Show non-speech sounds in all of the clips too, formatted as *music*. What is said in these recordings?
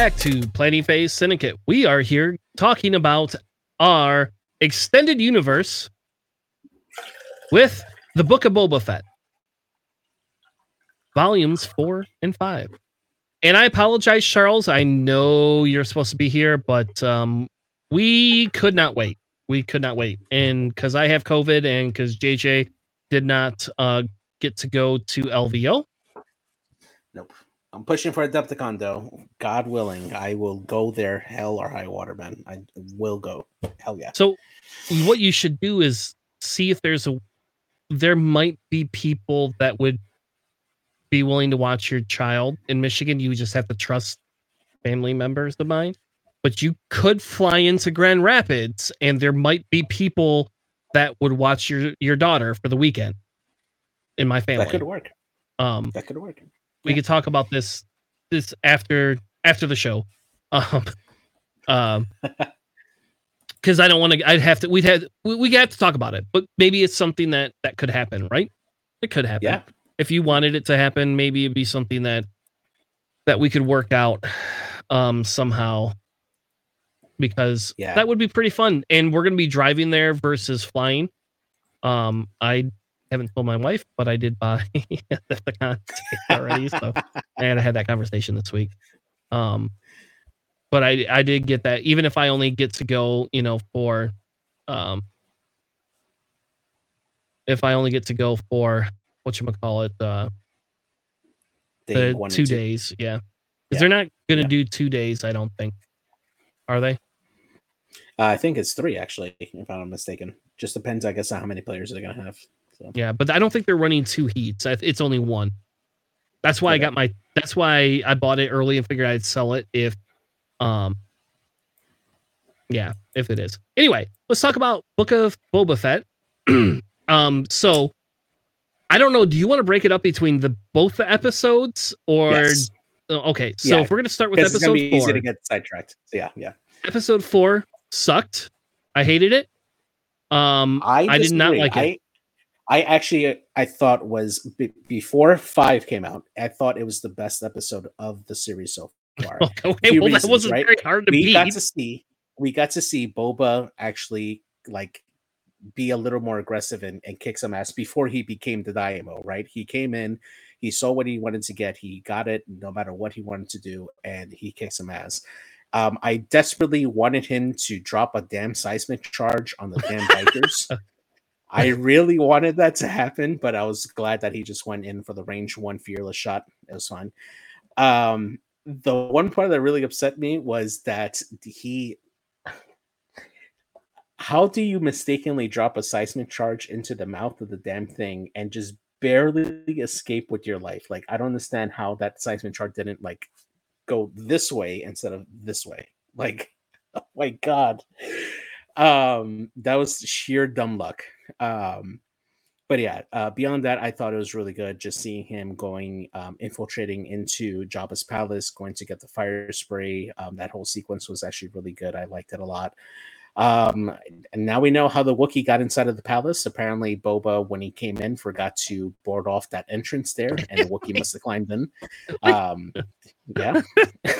Back to Planning Phase Syndicate. We are here talking about our extended universe with the Book of Boba Fett, volumes four and five. And I apologize, Charles. I know you're supposed to be here, but um, we could not wait. We could not wait. And because I have COVID and because JJ did not uh, get to go to LVO. Nope. I'm pushing for Adepticon though. God willing, I will go there, hell or high water, man. I will go. Hell yeah. So, what you should do is see if there's a. There might be people that would be willing to watch your child in Michigan. You just have to trust family members of mine. But you could fly into Grand Rapids, and there might be people that would watch your your daughter for the weekend. In my family, That could work. um, That could work. We could talk about this this after after the show. Um um *laughs* because i don't want to i'd have to we'd have we, we have to talk about it but maybe it's something that that could happen right? It could happen. Yeah. if you wanted it to happen maybe it'd be something that that we could work out um somehow. Because Yeah. that would be pretty fun and we're going to be driving there versus flying. Um i haven't told my wife but i did buy *laughs* the con ticket already so and i had that conversation this week um but i i did get that even if i only get to go you know for um if i only get to go for what you call it uh Day the one two days yeah because Yeah. they're not gonna Yeah. do two days i don't think are they Uh, I think it's three actually, if I'm not mistaken. Just depends, I guess, on how many players they're gonna have. So Yeah, but I don't think they're running two heats. It's only one. That's why I got my. That's why I bought it early and figured I'd sell it if, um, yeah, if it is. Anyway, let's talk about Book of Boba Fett. *clears throat* um, so I don't know. Do you want to break it up between the both the episodes or? Yes. Oh, Okay, so Yeah, if we're gonna start with because it's gonna episode be four. easy to get sidetracked. So yeah, yeah. Episode four sucked. I hated it. Um, I I did not like it. I, I actually I thought was be- before five came out. I thought it was the best episode of the series so far. *laughs* okay, well, that wasn't right? very hard to we beat. got to see we got to see Boba actually like be a little more aggressive and, and kick some ass before he became the Daimyo, right? He came in, he saw what he wanted to get, he got it no matter what he wanted to do, and he kicked some ass. Um, I desperately wanted him to drop a damn seismic charge on the damn bikers. *laughs* I really wanted that to happen, but I was glad that he just went in for the range one fearless shot. It was fine. Um, the one part that really upset me was that he. How do you mistakenly drop a seismic charge into the mouth of the damn thing and just barely escape with your life? Like, I don't understand how that seismic charge didn't like go this way instead of this way. Like, *laughs* oh my god. Um, that was sheer dumb luck. Um, but yeah, uh, beyond that, I thought it was really good just seeing him going, um, infiltrating into Jabba's palace, going to get the Firespray. Um, that whole sequence was actually really good. I liked it a lot. Um, and now we know how the Wookiee got inside of the palace. Apparently, Boba, when he came in, forgot to board off that entrance there, and the Wookiee must have climbed in. Um, yeah, *laughs*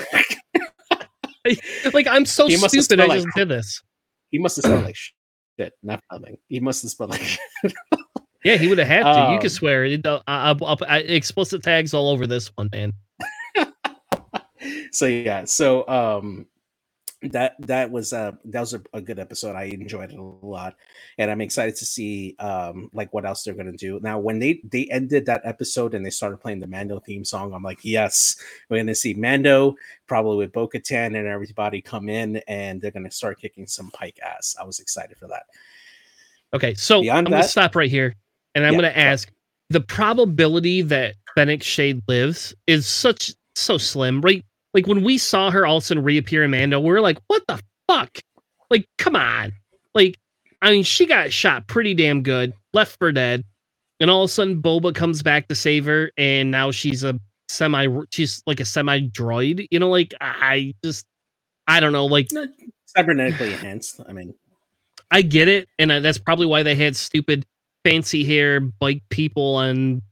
like I'm so He stupid. I smelled just like- did this. he must have smelled like shit. Not nothing. He must have smelled like shit. *laughs* Yeah, he would have had to. you Um, could swear it. uh, I, I, I, explicit tags all over this one, man. *laughs* so yeah so um that that was a that was a, a good episode i enjoyed it a lot and i'm excited to see um like what else they're gonna do now when they they ended that episode and they started playing the mando theme song i'm like yes we're gonna see mando probably with bo-katan and everybody come in and they're gonna start kicking some pike ass i was excited for that Okay, so Beyond I'm going to stop right here, and I'm Yeah, going to go. ask: the probability that Fennec Shand lives is such so slim, right? Like when we saw her all of a sudden reappear in Mando, we were like, "What the fuck?" Like, come on! Like, I mean, she got shot pretty damn good, left for dead, and all of a sudden Boba comes back to save her, and now she's a semi, she's like a semi droid. You know, like I just, I don't know, like cybernetically enhanced i mean I get it, and uh, that's probably why they had stupid fancy hair bike people and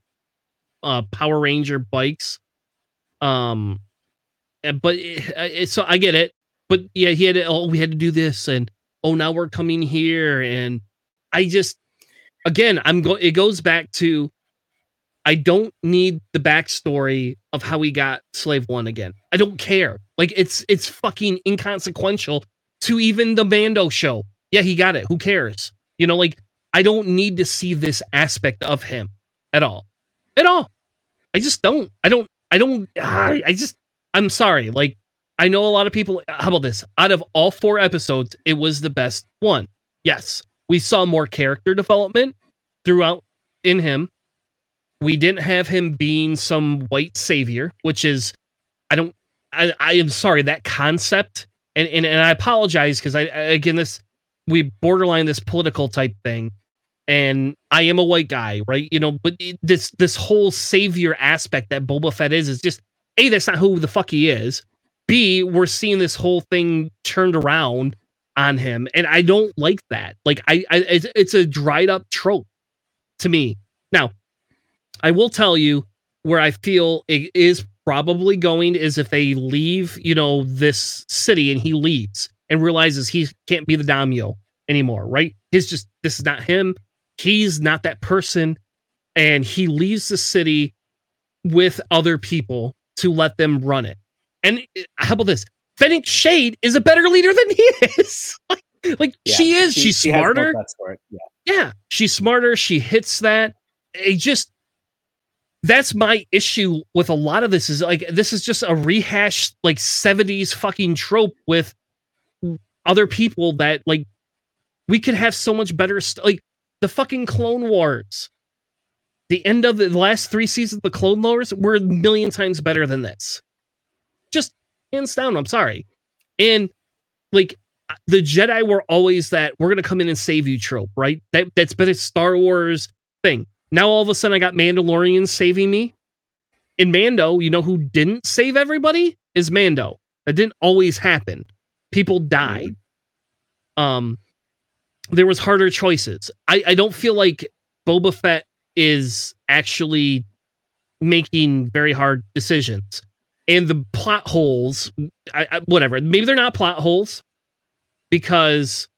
uh, Power Ranger bikes. Um, but eh, it, it, eh, so I get it. But yeah, he had to, oh we had to do this and oh now we're coming here and I just again I'm going it goes back to I don't need the backstory of how he got slave one again. I don't care. Like it's it's fucking inconsequential to even the Mando show. Yeah, he got it. Who cares? You know, like I don't need to see this aspect of him at all. At all. I just don't. I don't I don't I, I just I'm sorry. Like I know a lot of people uh, how about this? Out of all four episodes, it was the best one. Yes. We saw more character development throughout in him we didn't have him being some white savior, which is, I don't, I, I am sorry, that concept, and, and, and I apologize because I, again, this, we borderline this political type thing, and I am a white guy, right? You know, but this, this whole savior aspect that Boba Fett is, is just, A, that's not who the fuck he is. B, we're seeing this whole thing turned around on him, and I don't like that. Like, I, I it's, it's a dried up trope to me. Now, I will tell you where I feel it is probably going is if they leave, you know, this city and he leaves and realizes he can't be the daimyo anymore, right? He's just this is not him. He's not that person, and he leaves the city with other people to let them run it. And eh, how about this? Fennec Shand is a better leader than he is. *laughs* like yeah, she is. She, she's she smarter. Yeah. yeah, she's smarter. She hits that. It just that's my issue with a lot of this is like this is just a rehashed like 70s fucking trope with other people that like we could have so much better st- like the fucking clone wars the end of the last three seasons of the clone wars were a million times better than this just hands down i'm sorry and like the jedi were always that we're gonna come in and save you trope right that that's been a star wars thing now all of a sudden I got Mandalorians saving me. In Mando, you know who didn't save everybody? Is Mando. That didn't always happen. People died. Um there was harder choices. I, I don't feel like Boba Fett is actually making very hard decisions. And the plot holes, I, I, whatever, maybe they're not plot holes because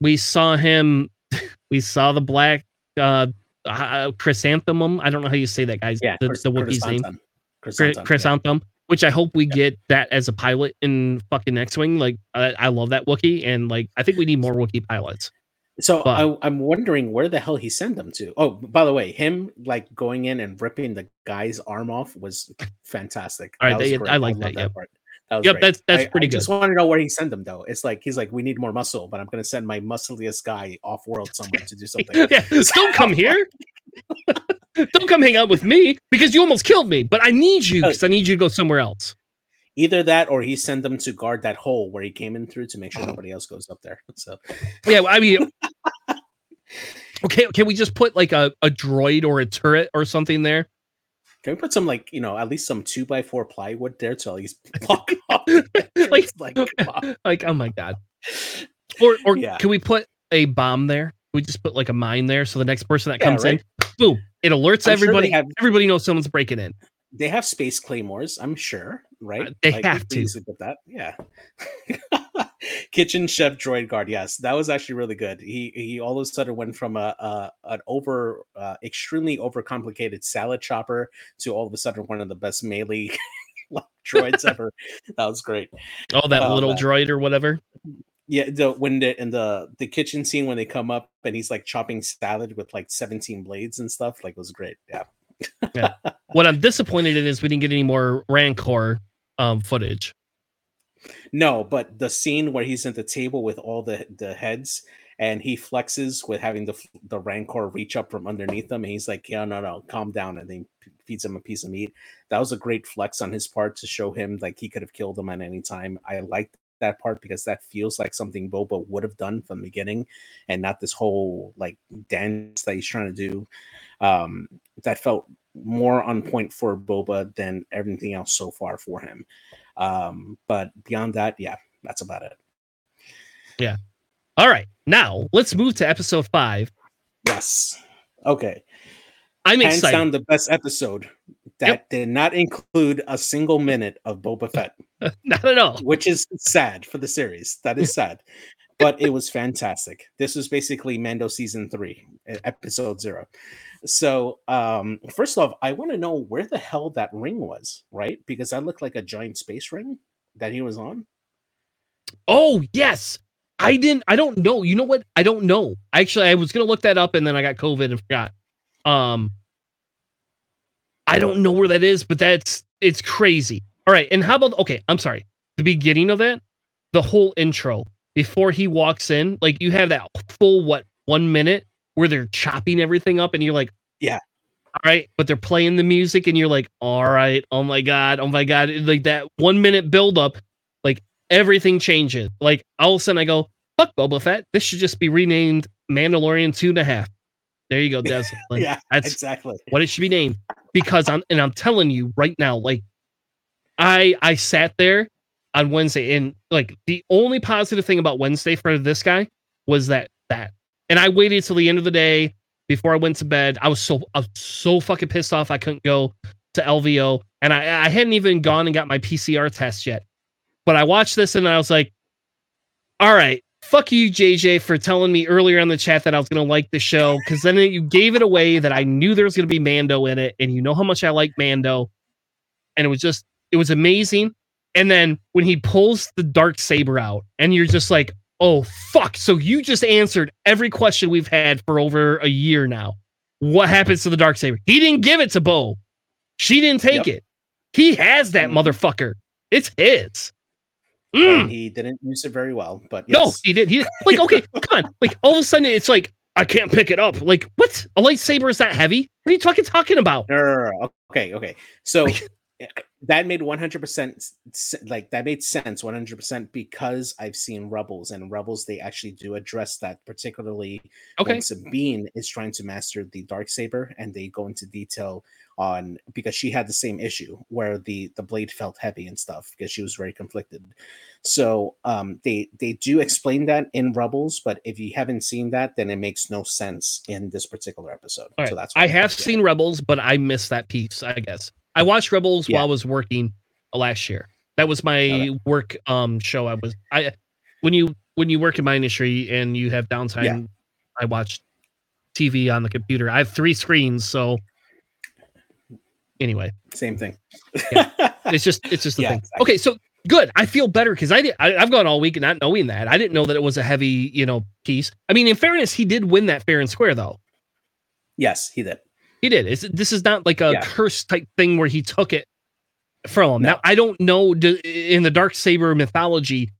we saw him, *laughs* we saw the black uh, uh, chrysanthemum. I don't know how you say that, guys. Yeah, the, the Wookiee's name. Chrysanthemum, chrysanthemum yeah. which I hope we get that as a pilot in fucking X Wing. Like, I, I love that Wookie, and like, I think we need more Wookie pilots. So but, I, am wondering where the hell he sent them to. Oh, by the way, him like going in and ripping the guy's arm off was fantastic. All right, they, I like I that. Yep. That that yep, great. that's that's I, pretty I good. I just want to know where he sent them though. It's like he's like, we need more muscle, but I'm going to send my muscliest guy off world somewhere to do *laughs* something. yeah, don't come here. *laughs* don't come hang out with me because you almost killed me. But I need you because I need you to go somewhere else. Either that, or he sent them to guard that hole where he came in through to make sure nobody else goes up there. *laughs* So, yeah, I mean. Okay, can we just put like a, a droid or a turret or something there? Can we put some like you know at least some two by four plywood there to at least *laughs* block *laughs* off? like, *laughs* like, like oh my god! Or or yeah. can we put a bomb there? We just put like a mine there so the next person that comes right? in, boom! It alerts I'm everybody. Sure have, everybody knows someone's breaking in. They have space claymores, I'm sure, right? Uh, they like, have to. That, yeah. Kitchen chef droid guard. Yes, that was actually really good. He he all of a sudden went from a, a an over uh, extremely overcomplicated salad chopper to all of a sudden one of the best melee *laughs* droids ever. That was great. Oh, that uh, little droid or whatever. Yeah, the when the in the the kitchen scene when they come up and he's like chopping salad with like 17 blades and stuff, like was great. Yeah. yeah. What I'm disappointed in is we didn't get any more Rancor um, footage. No, but the scene where he's at the table with all the the heads and he flexes with having the the rancor reach up from underneath him, and he's like, "Yeah, no, no, calm down," and then feeds him a piece of meat. That was a great flex on his part to show him like he could have killed him at any time. I liked that part because that feels like something Boba would have done from the beginning, and not this whole like dance that he's trying to do. Um, that felt more on point for Boba than everything else so far for him. Um, but beyond that, yeah, that's about it. Yeah. All right. Now let's move to episode five. Yes. Okay. I'm Hands excited. down the best episode. that Yep. did not include a single minute of Boba Fett, *laughs* Not at all. which is sad for the series. That is *laughs* sad, but it was fantastic. This was basically Mando season three, episode zero. So, um, first off, I want to know where the hell that ring was, right? Because that looked like a giant space ring that he was on. Oh yes. I didn't I don't know. You know what? I don't know. Actually, I was gonna look that up and then I got COVID and forgot. Um I don't know where that is, but that's it's crazy. All right, and how about okay, I'm sorry. The beginning of that, the whole intro, before he walks in, like you have that full what one minute where they're chopping everything up and you're like, Yeah. All right, but they're playing the music and you're like, all right, oh my god, oh my god, like that one minute build up, like everything changes. Like all of a sudden I go, fuck Boba Fett. This should just be renamed Mandalorian two and a half. There you go, *laughs* Des. Like, yeah, that's exactly. what it should be named. Because I'm and I'm telling you right now, like I I sat there on Wednesday and like the only positive thing about Wednesday for this guy was that that. And I waited till the end of the day before I went to bed. I was so I was so fucking pissed off I couldn't go to LVO. And I, I hadn't even gone and got my PCR test yet. But I watched this and I was like, all right, fuck you, JJ, for telling me earlier in the chat that I was gonna like the show because then you gave it away that I knew there was gonna be Mando in it, and you know how much I like Mando, and it was just it was amazing. And then when he pulls the dark saber out, and you're just like, oh fuck! So you just answered every question we've had for over a year now. What happens to the dark saber? He didn't give it to Bo. She didn't take Yep. it. He has that Mhm. motherfucker. It's his. Mm. he didn't use it very well, but No, he did. He like okay, *laughs* come on. Like all of a sudden, it's like I can't pick it up. Like what? A lightsaber is that heavy? What are you fucking talking about? No, no, no. Okay, okay. So that made 100% like that made sense 100% because I've seen Rebels and Rebels they actually do address that particularly Okay, when Sabine is trying to master the dark saber and they go into detail on because she had the same issue where the the blade felt heavy and stuff because she was very conflicted. So um they they do explain that in Rebels, but if you haven't seen that, then it makes no sense in this particular episode. right. So that's I have seen Rebels, but I missed that piece. I guess I watched Rebels Yeah. while I was working last year. That was my work um show. I was I when you when you work in my industry and you have downtime, Yeah. I watch TV on the computer. I have three screens, so anyway. same thing. *laughs* it's just it's just the Yeah, thing. exactly. Okay, so good. I feel better because I did. I, I've gone all week not knowing that. I didn't know that it was a heavy, you know, piece. I mean, in fairness, he did win that fair and square, though. yes, he did. He did. It's, this is not like a Yeah. curse type thing where he took it from him. No. Now, I don't know do, in the dark saber mythology.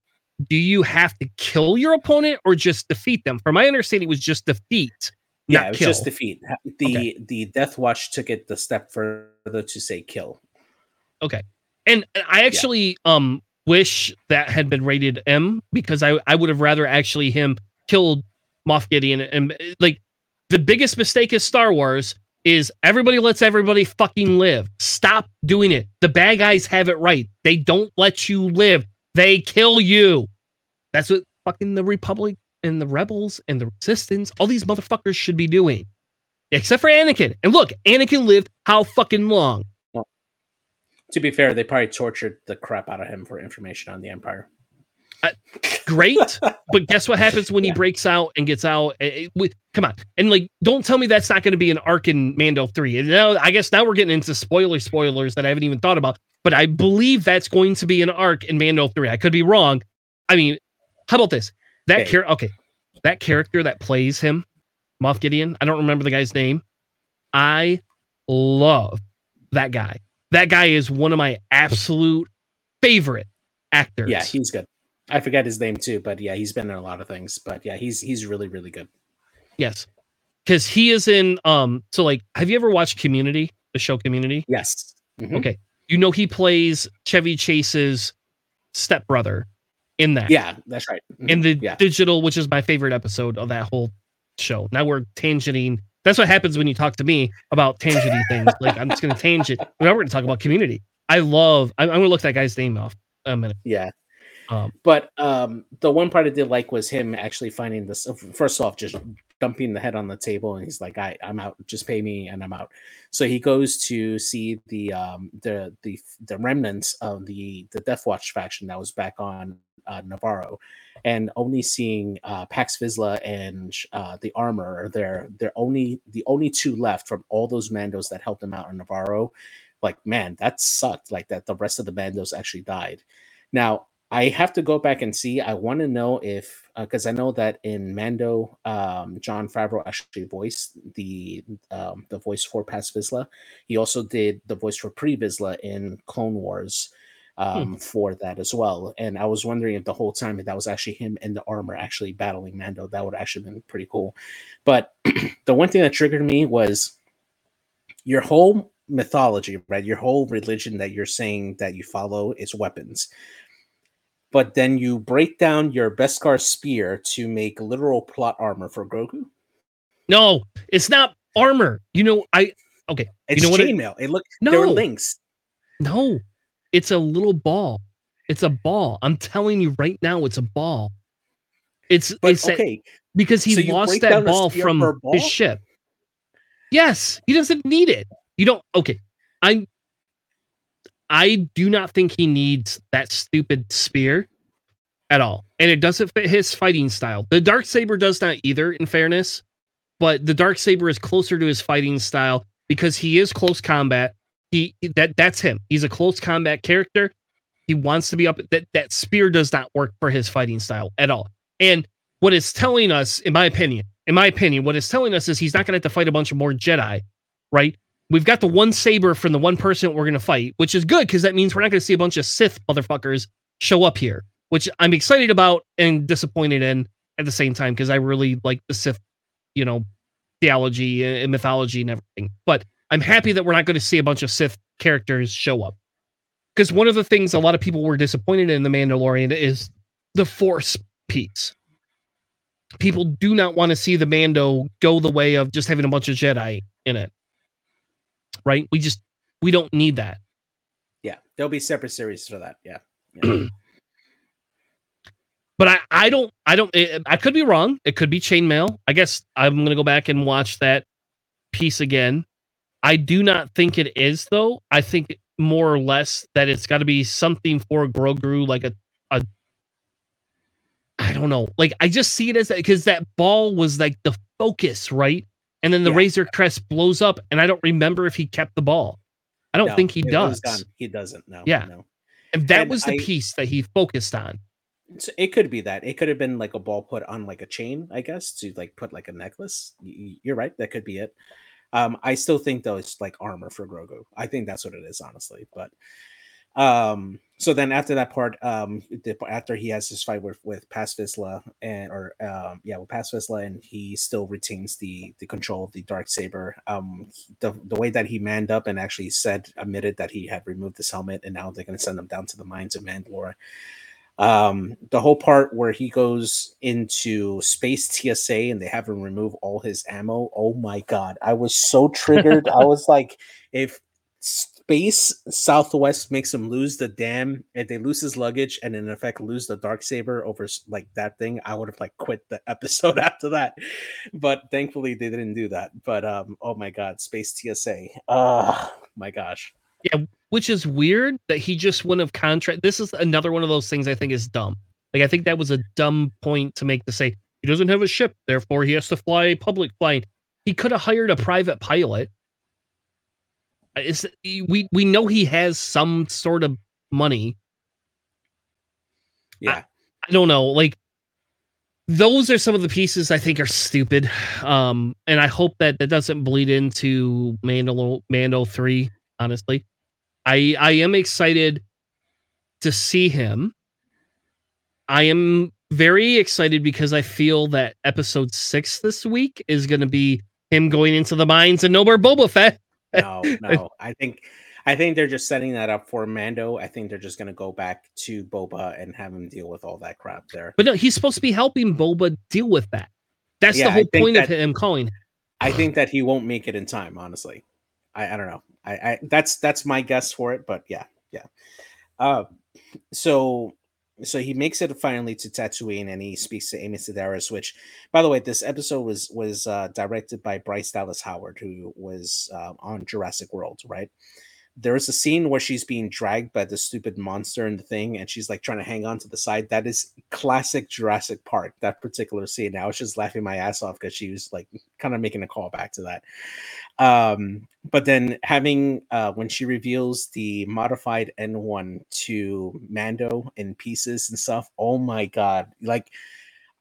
Do you have to kill your opponent or just defeat them? From my understanding, it was just defeat, Yeah, it was kill. just defeat. The the Death Watch took it the step further to say kill. Okay, and I actually um wish that had been rated M because I I would have rather actually him killed Moff Gideon and uh, like the biggest mistake is Star Wars is everybody lets everybody fucking live. Stop doing it. The bad guys have it right. They don't let you live. They kill you. That's what fucking the Republic and the rebels and the resistance, all these motherfuckers should be doing. Except for Anakin. And look, Anakin lived how fucking long? To be fair, they probably tortured the crap out of him for information on the Empire. Great. *laughs* but guess what happens when he Yeah. breaks out and gets out? Eh, eh, come on, and like, don't tell me that's not going to be an arc in Mando three. And now, I guess now we're getting into spoiler spoilers that I haven't even thought about. But I believe that's going to be an arc in Mando three. I could be wrong. I mean, how about this? That Okay. character, okay, that character that plays him, Moff Gideon. I don't remember the guy's name. I love that guy. That guy is one of my absolute favorite actors. Yeah, he's good. I forget his name too, but yeah, he's been in a lot of things. But yeah, he's he's really really good. Yes. Cause he is in um so like have you ever watched Community, the show Community? Yes. Mhm. Okay. You know he plays Chevy Chase's stepbrother in that. Yeah, that's right. Mhm. In the yeah. digital, which is my favorite episode of that whole show. Now we're tangenting. That's what happens when you talk to me about tangenting things. *laughs* Like I'm just gonna tangent. Now we're gonna talk about community. I love I'm, I'm gonna look that guy's name off a minute. Yeah. Um, But um the one part I did like was him actually finding this first off, just dumping the head on the table and he's like I, i'm out. Just pay me and i'm out. So he goes to see the um the the the remnants of the the death watch faction that was back on uh, Nevarro and only seeing uh Paz Vizsla and uh the armor they're they're only the only two left from all those mandos that helped him out on Nevarro. Like man that sucked like that the rest of the mandos actually died. Now I have to go back and see. I want to know if because uh, I know that in Mando, um, Jon Favreau actually voiced the um, the voice for Paz Vizsla. He also did the voice for Pre Vizsla in Clone Wars hmm. um, hmm. for that as well. And I was wondering if the whole time if that was actually him in the armor actually battling Mando. That would actually been pretty cool. But *clears throat* the one thing that triggered me was your whole mythology, right? Your whole religion that you're saying that you follow is weapons but then you break down your Beskar spear to make literal plot armor for Grogu. No, it's not armor. You know, I okay. It's you know chainmail. It, it look no they're links. No, it's a little ball. It's a ball. I'm telling you right now, it's a ball. It's but, it's okay because he so lost that ball from ball? his ship. Yes, he doesn't need it. You don't. Okay, I I do not think he needs that stupid spear at all. And it doesn't fit his fighting style. The dark saber does not either, in fairness, but the dark saber is closer to his fighting style because he is close combat. He that that's him. He's a close combat character. He wants to be up that that spear does not work for his fighting style at all. And what it's telling us, in my opinion, in my opinion, what it's telling us is he's not going to have to fight a bunch of more Jedi, right? We've got the one saber from the one person we're going to fight, which is good because that means we're not going to see a bunch of Sith motherfuckers show up here, which I'm excited about and disappointed in at the same time because I really like the Sith, you know, theology and mythology and everything. But I'm happy that we're not going to see a bunch of Sith characters show up. Because one of the things a lot of people were disappointed in The Mandalorian is the Force piece. People do not want to see the Mando go the way of just having a bunch of Jedi in it right? We just we don't need that. Yeah, there'll be separate series for that. Yeah. yeah. *clears throat* but I I don't I don't it, I could be wrong. It could be chainmail. I guess I'm going to go back and watch that piece again. I do not think it is though. I think more or less that it's got to be something for Grogu like a a I don't know. Like I just see it as because that ball was like the focus, right? And then the yeah. Razor Crest blows up, and I don't remember if he kept the ball. I don't no, think he does. He doesn't. No. Yeah. No. And that and was the I, piece that he focused on. So it could be that it could have been like a ball put on like a chain, I guess, to like put like a necklace. You're right. That could be it. Um, I still think though it's like armor for Grogu. I think that's what it is, honestly. But um, so then after that part, um, after he has his fight with with Paz Vizsla and or um, yeah, with Paz Vizsla, and he still retains the the control of the dark saber. Um, the the way that he manned up and actually said admitted that he had removed his helmet, and now they're going to send him down to the mines of Mandalore. Um, the whole part where he goes into space TSA and they have him remove all his ammo. Oh my god, I was so triggered. I *laughs* was like, if Space Southwest makes him lose the dam, and they lose his luggage, and in effect lose the dark saber over like that thing. I would have like quit the *laughs* episode after that, but thankfully they didn't do that. But um, oh my god, Space TSA, oh my gosh, yeah, which is weird that he just wouldn't have contract. This is another one of those things I think is dumb. Like I think that was a dumb point to make to say he doesn't have a ship, therefore he has to fly public flight. He could have hired a private pilot it's we we know he has some sort of money. Yeah. I, I don't know. Like those are some of the pieces I think are stupid. Um, and I hope that that doesn't bleed into Mando Mando 3, honestly. I I am excited to see him. I am very excited because I feel that episode six this week is going to be him going into the mines and no more Boba Fett no, *laughs* no. I think I think they're just setting that up for Mando. I think they're just going to go back to Boba and have him deal with all that crap there. But no, he's supposed to be helping Boba deal with that. That's yeah, the whole point that, of him calling. I think that he won't make it in time. Honestly, I, I don't know. I, I that's that's my guess for it. But yeah, yeah. Uh, so so he makes it finally to Tatooine, and he speaks to Amy Sedaris. Which, by the way, this episode was was uh, directed by Bryce Dallas Howard, who was uh, on Jurassic World, right? There's a scene where she's being dragged by the stupid monster and the thing, and she's like trying to hang on to the side. That is classic Jurassic Park. That particular scene. I was just laughing my ass off because she was like kind of making a call back to that. Um, but then having uh, when she reveals the modified N1 to Mando in pieces and stuff, oh my god! Like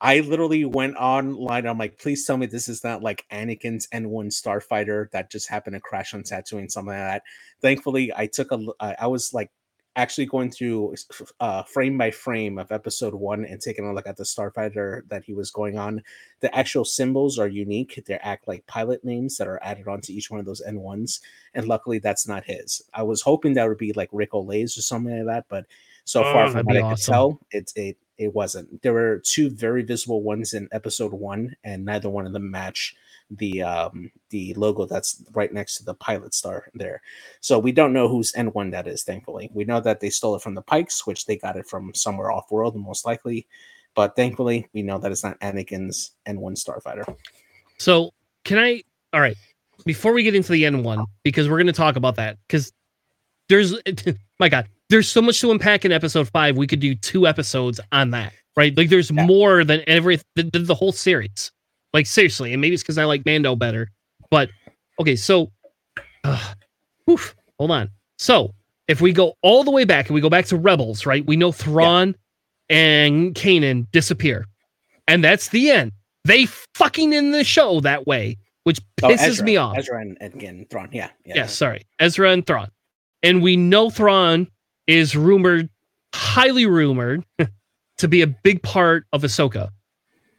I literally went online. I'm like, please tell me this is not like Anakin's N1 starfighter that just happened to crash on Tatooine, something like that. Thankfully, I took a. I was like actually going through uh, frame by frame of episode one and taking a look at the starfighter that he was going on. The actual symbols are unique. They act like pilot names that are added onto each one of those N1s. And luckily, that's not his. I was hoping that would be like Ric Olié's or something like that, but so Oh, far from what be I could awesome. tell, it, it it wasn't. There were two very visible ones in episode one, and neither one of them match the um the logo that's right next to the pilot star there. So we don't know whose N1 that is, thankfully. We know that they stole it from the Pikes, which they got it from somewhere off world, most likely. But thankfully, we know that it's not Anakin's N1 starfighter. So can I? All right. Before we get into the N one, because we're going to talk about that, because there's *laughs* my God, there's so much to unpack in episode five. We could do two episodes on that, right? Like there's Yeah. more than every the, the, the whole series. Like seriously, and maybe it's because I like Mando better. But okay, so uh, oof, hold on. So if we go all the way back and we go back to Rebels, right? We know Thrawn and Kanan disappear, and that's the end. They fucking in the show that way, which Oh, pisses Ezra, me off. Ezra and, and again, Thrawn. Yeah. Yeah. Yes, sorry. Ezra and Thrawn. And we know Thrawn is rumored, highly rumored, *laughs* to be a big part of Ahsoka,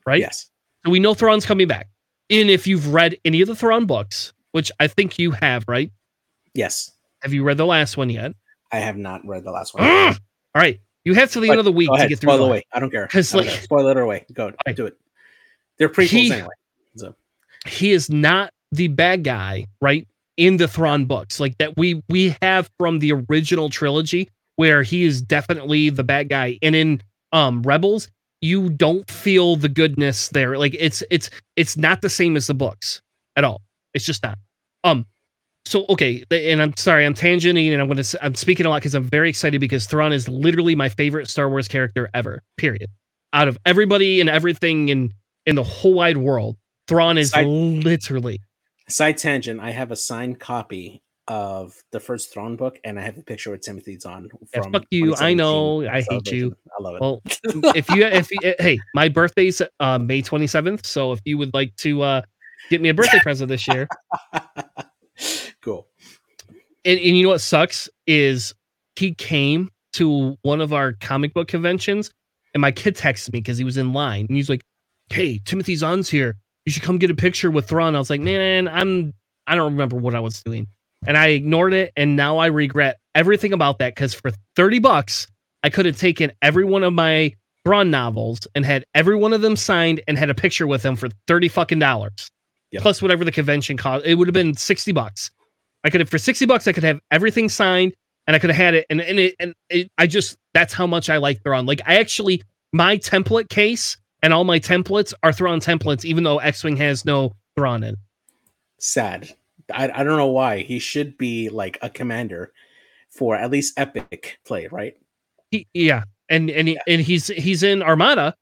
right? Yes. So we know Thrawn's coming back. And if you've read any of the Thrawn books, which I think you have, right? Yes. Have you read the last one yet? I have not read the last one. *clears throat* All right. You have to the But end of the week Go to get through Spoil away. I don't care. 'Cause, I don't like- care. Spoil it away. Go. Right. Do it. They're prequels He- anyway. So he is not the bad guy, right? In the Thrawn books, like that we we have from the original trilogy, where he is definitely the bad guy, and in um Rebels, you don't feel the goodness there. Like it's it's it's not the same as the books at all. It's just not. Um. So okay, and I'm sorry, I'm tangenting, and I'm gonna I'm speaking a lot because I'm very excited because Thrawn is literally my favorite Star Wars character ever. Period. Out of everybody and everything in in the whole wide world, Thrawn is literally side tangent. I have a signed copy of the first Thrawn book, and I have a picture with Timothy Zahn Yeah, fuck you. I know. I hate you. I love it. well. *laughs* if you if you, eh, hey, my birthday's uh, May 27th, so if you would like to uh, get me a birthday present this year, *laughs* cool. and, and you know what sucks is he came to one of our comic book conventions, and my kid texted me because he was in line, and he's like, "Hey, Timothy Zahn's here. You should come get a picture with Thrawn." I was like, "Man, I'm I don't remember what I was doing," and I ignored it, and now I regret everything about that because for thirty bucks, I could have taken every one of my Thrawn novels and had every one of them signed and had a picture with them for thirty fucking dollars, Yep. plus whatever the convention cost. It would have been sixty bucks. I could have for sixty bucks. I could have everything signed, and I could have had it. And and it and it, I just that's how much I like Thrawn. Like I actually my template case and all my templates are Thrawn templates, even though X Wing has no Thrawn in. Sad. I, I don't know why. He should be like a commander for at least epic play, right? He, yeah, and and he, and he's he's in Armada.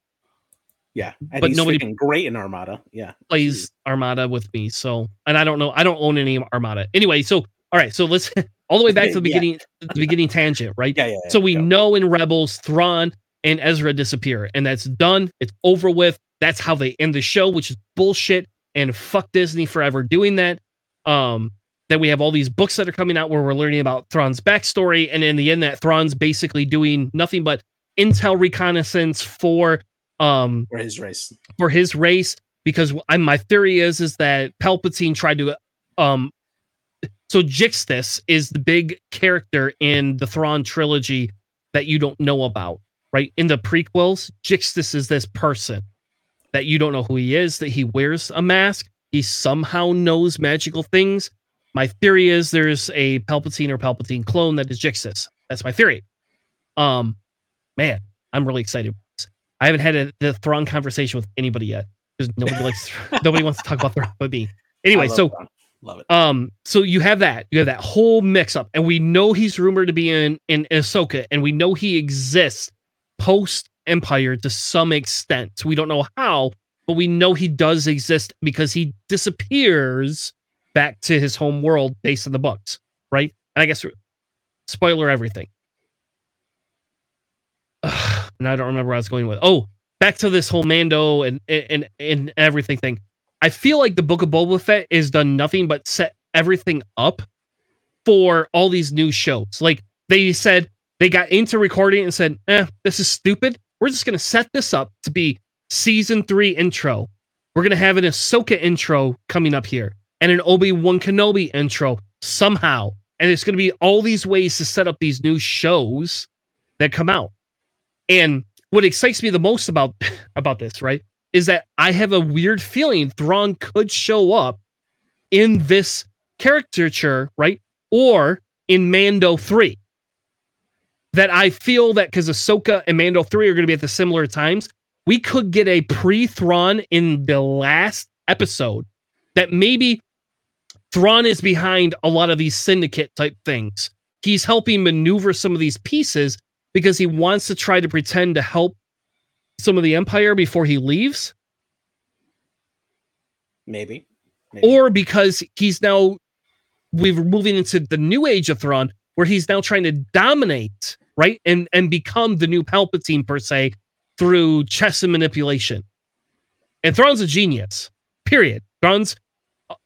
Yeah. And But he's nobody- great in Armada. Yeah. plays Armada with me. So, and I don't know, I don't own any Armada. Anyway, so all right, so let's *laughs* all the way back to the *laughs* Yeah. beginning, the beginning tangent, right? Yeah. Yeah. yeah. So we Go. know in Rebels, Thrawn and Ezra disappear, and that's done. It's over with. That's how they end the show, which is bullshit. And fuck Disney forever doing that. Um, then we have all these books that are coming out where we're learning about Thrawn's backstory, and in the end, that Thrawn's basically doing nothing but intel reconnaissance for um for his race. for his race because I, my theory is is that Palpatine tried to um so Jixtus is the big character in the Thrawn trilogy that you don't know about right in the prequels Jixtus is this person that you don't know who he is that he wears a mask he somehow knows magical things my theory is there's a Palpatine or Palpatine clone that is Jixtus that's my theory um man I'm really excited. I haven't had a, the Thrawn conversation with anybody yet because nobody *laughs* likes nobody wants to talk about Thrawn but me. Anyway, love so Thrawn. love it. um, so you have that, you have that whole mix up, and we know he's rumored to be in in Ahsoka, and we know he exists post Empire to some extent. We don't know how, but we know he does exist because he disappears back to his home world based on the books, right? And I guess spoiler everything. Ugh, *sighs* and I don't remember where I was going with. Oh, back to this whole Mando and and and everything thing. I feel like the Book of Boba Fett has done nothing but set everything up for all these new shows. Like they said, they got into recording and said, "Eh, this is stupid. We're just gonna set this up to be season three intro. We're gonna have an Ahsoka intro coming up here and an Obi Wan Kenobi intro somehow, and it's gonna be all these ways to set up these new shows that come out." And what excites me the most about *laughs* about this, right, is that I have a weird feeling Thrawn could show up in this caricature, right, or in Mando three. That I feel that because Ahsoka and Mando three are going to be at the similar times, we could get a pre Thrawn in the last episode. That maybe Thrawn is behind a lot of these syndicate type things. He's helping maneuver some of these pieces because he wants to try to pretend to help some of the empire before he leaves Maybe. Maybe. or because he's now we're moving into the new age of Thrawn where he's now trying to dominate right and and become the new Palpatine per se through chess and manipulation. And Thrawn's a genius period. Thrawn's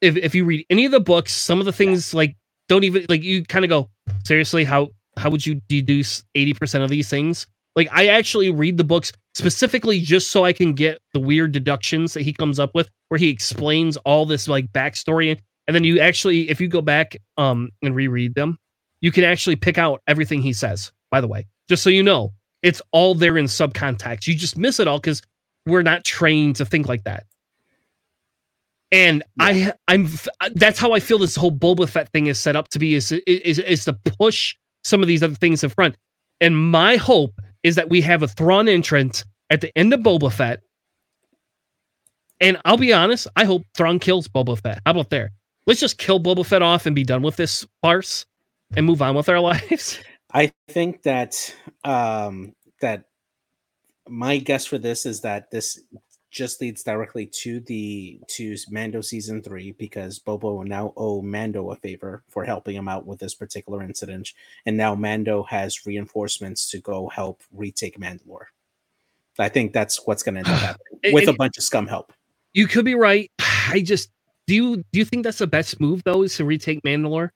if, if you read any of the books some of the things like don't even like you kind of go seriously how how would you deduce 80% of these things? Like i actually read the books specifically just so i can get the weird deductions that he comes up with where he explains all this like backstory and then you actually if you go back um and reread them you can actually pick out everything he says by the way just so you know it's all there in subcontext you just miss it all because we're not trained to think like that and I, I'm. That's how I feel. This whole Boba Fett thing is set up to be is is is to push some of these other things in front. And my hope is that we have a Thrawn entrance at the end of Boba Fett. And I'll be honest, I hope Thrawn kills Boba Fett. How about there? Let's just kill Boba Fett off and be done with this farce and move on with our *laughs* lives. I think that um that my guess for this is that this just leads directly to the to Mando season three because Bobo now owe Mando a favor for helping him out with this particular incident, and now Mando has reinforcements to go help retake Mandalore. I think that's what's going to end up *sighs* happening with a bunch of scum help. You could be right. *sighs* I just do you do you think that's the best move though is to retake Mandalore?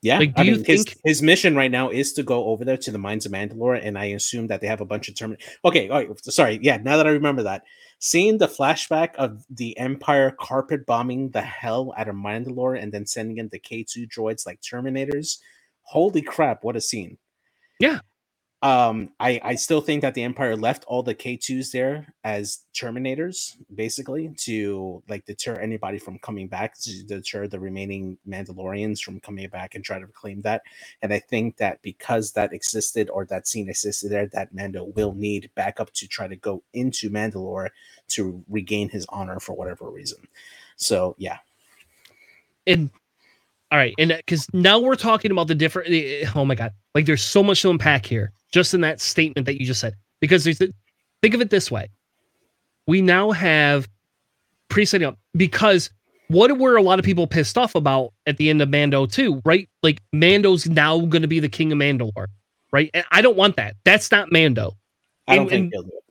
Yeah, Like, do I you mean, his, think- his mission right now is to go over there to the mines of Mandalore, and I assume that they have a bunch of termin. Okay, all right, sorry. Yeah, now that I remember that, seeing the flashback of the Empire carpet bombing the hell out of Mandalore and then sending in the K two droids like Terminators. Holy crap! What a scene. Yeah. Um, I I still think that the Empire left all the K twos there as Terminators, basically to like deter anybody from coming back, to deter the remaining Mandalorians from coming back and try to reclaim that. And I think that because that existed or that scene existed there, that Mando will need backup to try to go into Mandalore to regain his honor for whatever reason. So yeah, and all right, and because now we're talking about the different. eh, Oh my god, like there's so much to unpack here, just in that statement that you just said. Because there's, the, think of it this way: we now have pre-setting up because what were a lot of people pissed off about at the end of Mando too, right? Like Mando's now going to be the king of Mandalore, right? And I don't want that. That's not Mando. I don't And- think and- he'll do it.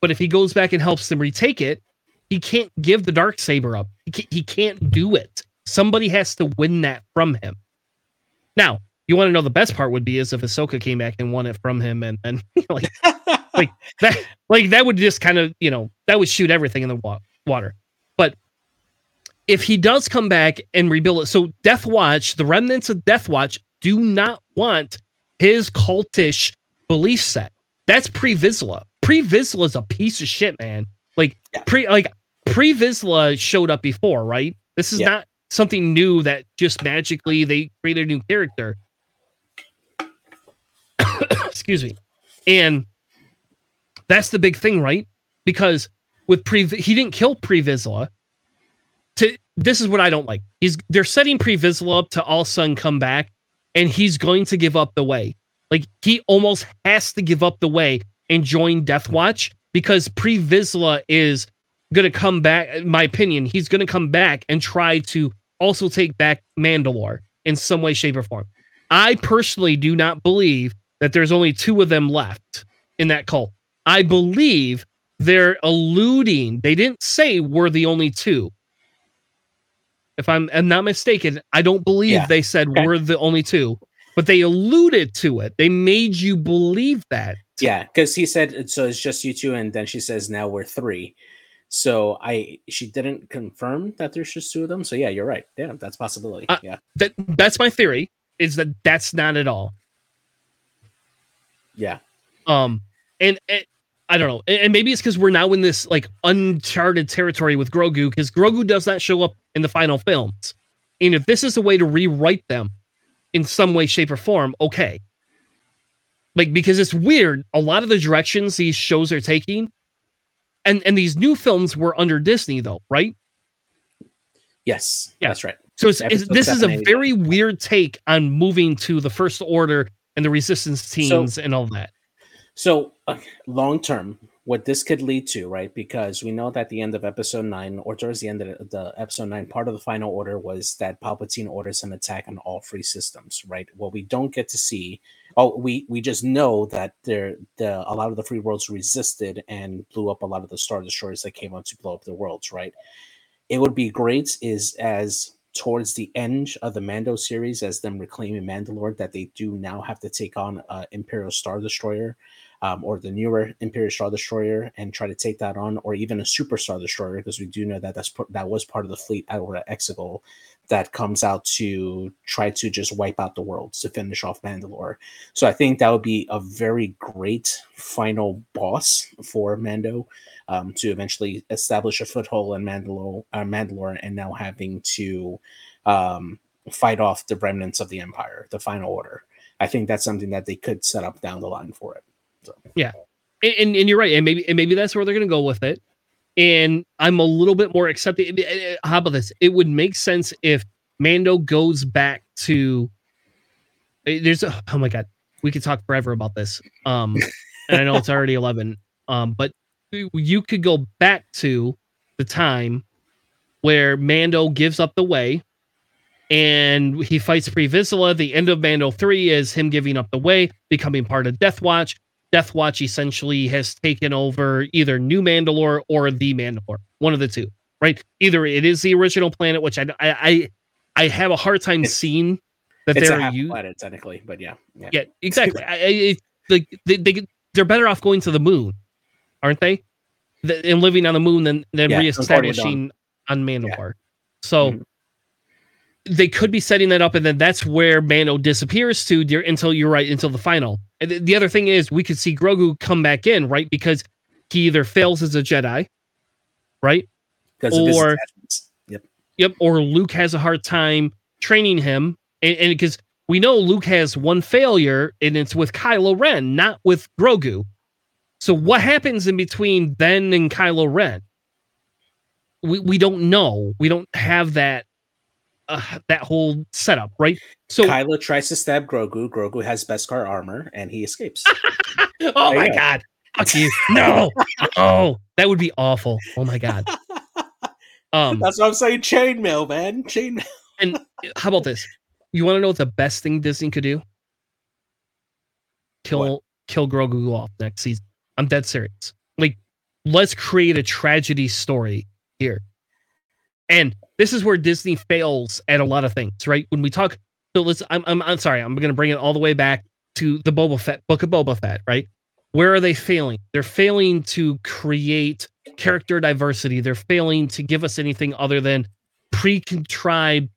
But if he goes back and helps them retake it, he can't give the dark saber up. He can't, he can't do it. Somebody has to win that from him. Now, you want to know the best part would be is if Ahsoka came back and won it from him, and and *laughs* like like *laughs* that, like that would just kind of you know that would shoot everything in the wa- water. But if he does come back and rebuild it, so Death Watch, the remnants of Death Watch, do not want his cultish belief set. That's pre Vizsla. Pre Vizsla is a piece of shit, man. Like Yeah. pre like pre Vizsla showed up before, right? This is Yeah. not something new that just magically they created a new character. *coughs* excuse me. And that's the big thing, right? Because with Pre he didn't kill Pre Vizsla. To this is what I don't like. He's they're setting Pre Vizsla up to all sun come back, and he's going to give up the way. Like he almost has to give up the way and join Death Watch because Pre Vizsla is gonna come back. In my opinion, he's gonna come back and try to also take back Mandalore in some way, shape, or form. I personally do not believe that there's only two of them left in that cult. I believe they're alluding, they didn't say we're the only two. If I'm, I'm not mistaken, I don't believe Yeah. they said Okay. we're the only two, but they alluded to it. They made you believe that. Yeah, because he said so it's just you two, and then she says now we're three. So I she didn't confirm that there's just two of them. So yeah, you're right. Yeah, that's a possibility. Uh, yeah, That that's my theory. Is that that's not at all. yeah, Um, and, and I don't know, and, and maybe it's because we're now in this like uncharted territory with Grogu, because Grogu does not show up in the final films, and if this is a way to rewrite them in some way, shape, or form, okay. Like because it's weird, a lot of the directions these shows are taking, and and these new films were under Disney though, right? yes, Yeah. that's right. So it's, it's this is a very weird take on moving to the First Order and the Resistance teams and all that. So uh, long term, what this could lead to, right? Because we know that the end of episode nine, or towards the end of the, the episode nine, part of the final order was that Palpatine orders an attack on all three systems, right? What we don't get to see, oh, we we just know that there the a lot of the free worlds resisted and blew up a lot of the star destroyers that came out to blow up the worlds, right? It would be great is as towards the end of the Mando series, as them reclaiming Mandalore, that they do now have to take on uh, Imperial Star Destroyer um, or the newer Imperial Star Destroyer and try to take that on, or even a Super Star Destroyer, because we do know that that's that was part of the fleet out of Exegol that comes out to try to just wipe out the worlds to finish off Mandalore. So I think that would be a very great final boss for Mando um, to eventually establish a foothold in Mandalore, uh, Mandalore, and now having to um, fight off the remnants of the Empire, the Final Order. I think that's something that they could set up down the line for it. and, and, and you're right, and maybe and maybe that's where they're gonna go with it. And I'm a little bit more accepting. eh, eh, How about this? It would make sense if Mando goes back to. eh, There's a, oh my god, we could talk forever about this. Um, and I know it's already eleven. Um, but you could go back to the time where Mando gives up the way and he fights Pre Vizsla. The end of Mando 3 is him giving up the way, becoming part of Death Watch. Death Watch essentially has taken over either New Mandalore or the Mandalore, one of the two, right? Either it is the original planet, which I I I, I have a hard time It's- seeing that they're half u- planet technically, but yeah, yeah. yeah, exactly. I, I, it, like they, they they're better off going to the moon, aren't they? The, and living on the moon then than Yeah, reestablishing on Mandalore. So Mhm. they could be setting that up, and then that's where Mando disappears to dear, until you're right until the final. And the, the other thing is, we could see Grogu come back in, right? Because he either fails as a Jedi, right? because or- Yep. Yep. Or Luke has a hard time training him, and because we know Luke has one failure, and it's with Kylo Ren, not with Grogu. So what happens in between Ben and Kylo Ren? We we don't know. We don't have that uh, that whole setup, right? So Kylo tries to stab Grogu. Grogu has Beskar armor, and he escapes. *laughs* oh There my go. god, fuck you! No, *laughs* oh that would be awful. Oh my god. *laughs* Um, That's what I'm saying. Chainmail, man. Chainmail. And how about this? You want to know what the best thing Disney could do? Kill What? kill Grogu off next season. I'm dead serious. Like, let's create a tragedy story here. And this is where Disney fails at a lot of things, right? When we talk, so let's. I'm I'm, I'm sorry. I'm going to bring it all the way back to the Boba Fett book of Boba Fett, right? Where are they failing? They're failing to create character diversity. They're failing to give us anything other than pre-contrived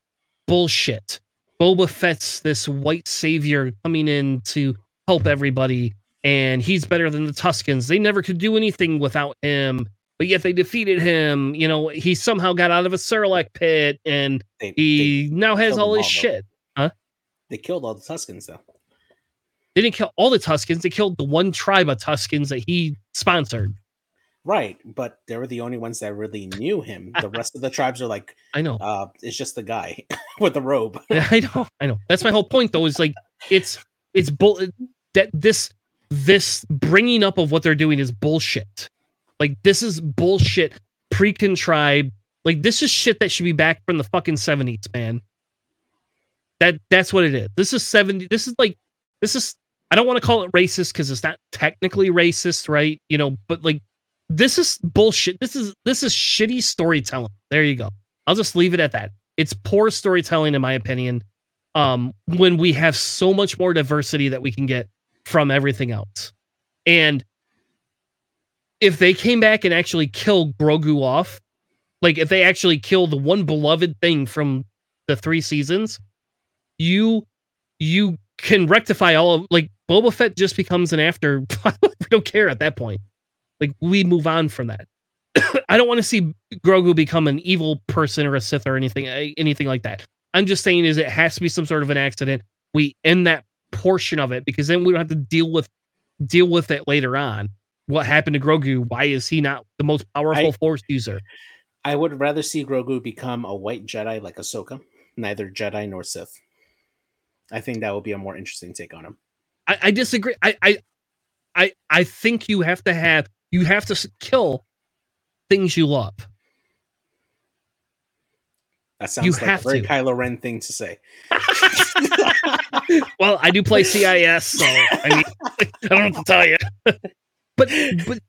bullshit. Boba Fett's this white savior coming in to help everybody, and he's better than the Tuskens. They never could do anything without him, but yet they defeated him. You know, he somehow got out of a Sarlacc pit, and They, he now has all his all, though. shit. they, they killed all the Tuskens, though. They didn't kill all the Tuskens. They killed the one tribe of Tuskens that he sponsored. Right, but they were the only ones that really knew him. *laughs* The rest of the tribes are like, I know. uh, it's just the guy *laughs* with the robe. *laughs* I know. I know. That's my whole point, though. Is like it's it's bull that this this bringing up of what they're doing is bullshit. Like this is bullshit, pre-contrived. Like this is shit that should be back from the fucking seventies, man. That that's what it is. This is seventy. This is like this is. I don't want to call it racist because it's not technically racist, right? You know, but like this is bullshit. This is this is shitty storytelling. There you go. I'll just leave it at that. It's poor storytelling, in my opinion. Um, when we have so much more diversity that we can get from everything else, and if they came back and actually killed Grogu off, like if they actually kill the one beloved thing from the three seasons, you you can rectify all of like Boba Fett just becomes an after. *laughs* we don't care at that point. Like we move on from that. *coughs* I don't want to see Grogu become an evil person or a Sith or anything anything like that. I'm just saying is it has to be some sort of an accident. We end that portion of it because then we don't have to deal with deal with it later on. What happened to Grogu? Why is he not the most powerful I- Force user? I would rather see Grogu become a white Jedi like Ahsoka, neither Jedi nor Sith. I think that would be a more interesting take on him. I, I disagree. I, I I I think you have to have you have to kill things you love. That sounds You like have a very to. Kylo Ren thing to say. *laughs* *laughs* Well, I do play CIS, so I mean, *laughs* I don't have to tell you. but but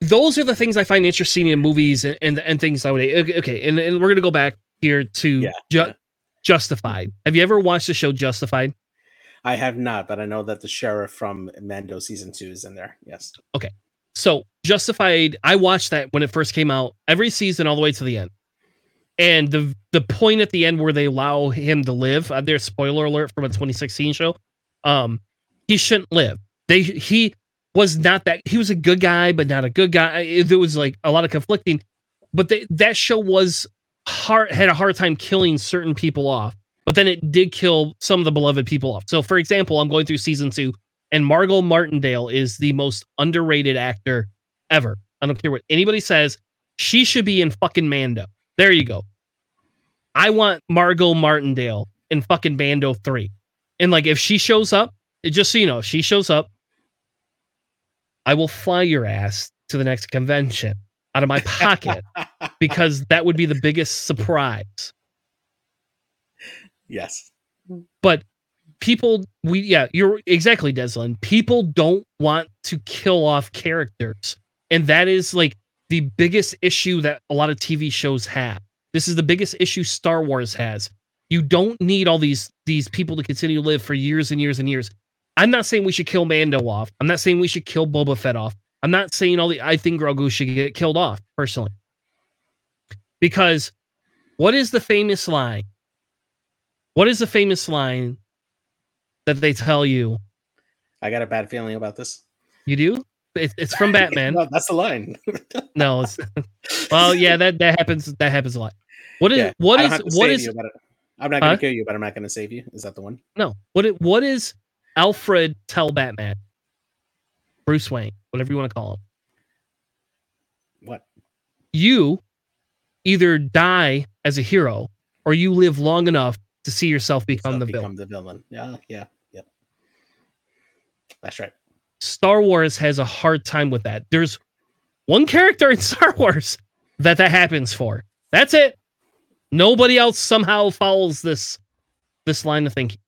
those are the things I find interesting in movies and and, and things nowadays. Okay, okay, and, and we're gonna go back here to Yeah, Ju- yeah. Justified. Have you ever watched the show Justified? I have not, but I know that the sheriff from Mando season two is in there. Yes. Okay. So Justified, I watched that when it first came out, every season all the way to the end. And the the point at the end where they allow him to live, uh, there's spoiler alert from a 2016 show. Um, he shouldn't live. They he was not that he was a good guy, but not a good guy. There was like a lot of conflicting, but they, that show was hard had a hard time killing certain people off. But then it did kill some of the beloved people off. So, for example, I'm going through season two, and Margot Martindale is the most underrated actor ever. I don't care what anybody says. She should be in fucking Mando. There you go. I want Margot Martindale in fucking Mando 3. And like if she shows up, just so you know, if she shows up, I will fly your ass to the next convention out of my pocket *laughs* because that would be the biggest surprise. yes. But people we yeah, you're exactly Deslin. People don't want to kill off characters. And that is like the biggest issue that a lot of TV shows have. This is the biggest issue Star Wars has. You don't need all these these people to continue to live for years and years and years. I'm not saying we should kill Mando off. I'm not saying we should kill Boba Fett off. I'm not saying all the I think Grogu should get killed off personally. Because what is the famous line? What is the famous line that they tell you? I got a bad feeling about this. You do? It, it's from Batman. no, *laughs* that's the line. *laughs* no, it's well, yeah, that that happens. That happens a lot. What is Yeah, what is don't have to what is I'm not going Huh? to kill you, but I'm not going to save you. Is that the one? no? What it, what is Alfred tell Batman? Bruce Wayne, whatever you want to call him. What? You either die as a hero or you live long enough to see yourself become the become villain. the villain. Yeah, yeah, yep. That's right. Star Wars has a hard time with that. There's one character in *laughs* Star Wars that that happens for. That's it. Nobody else somehow follows this this line of thinking.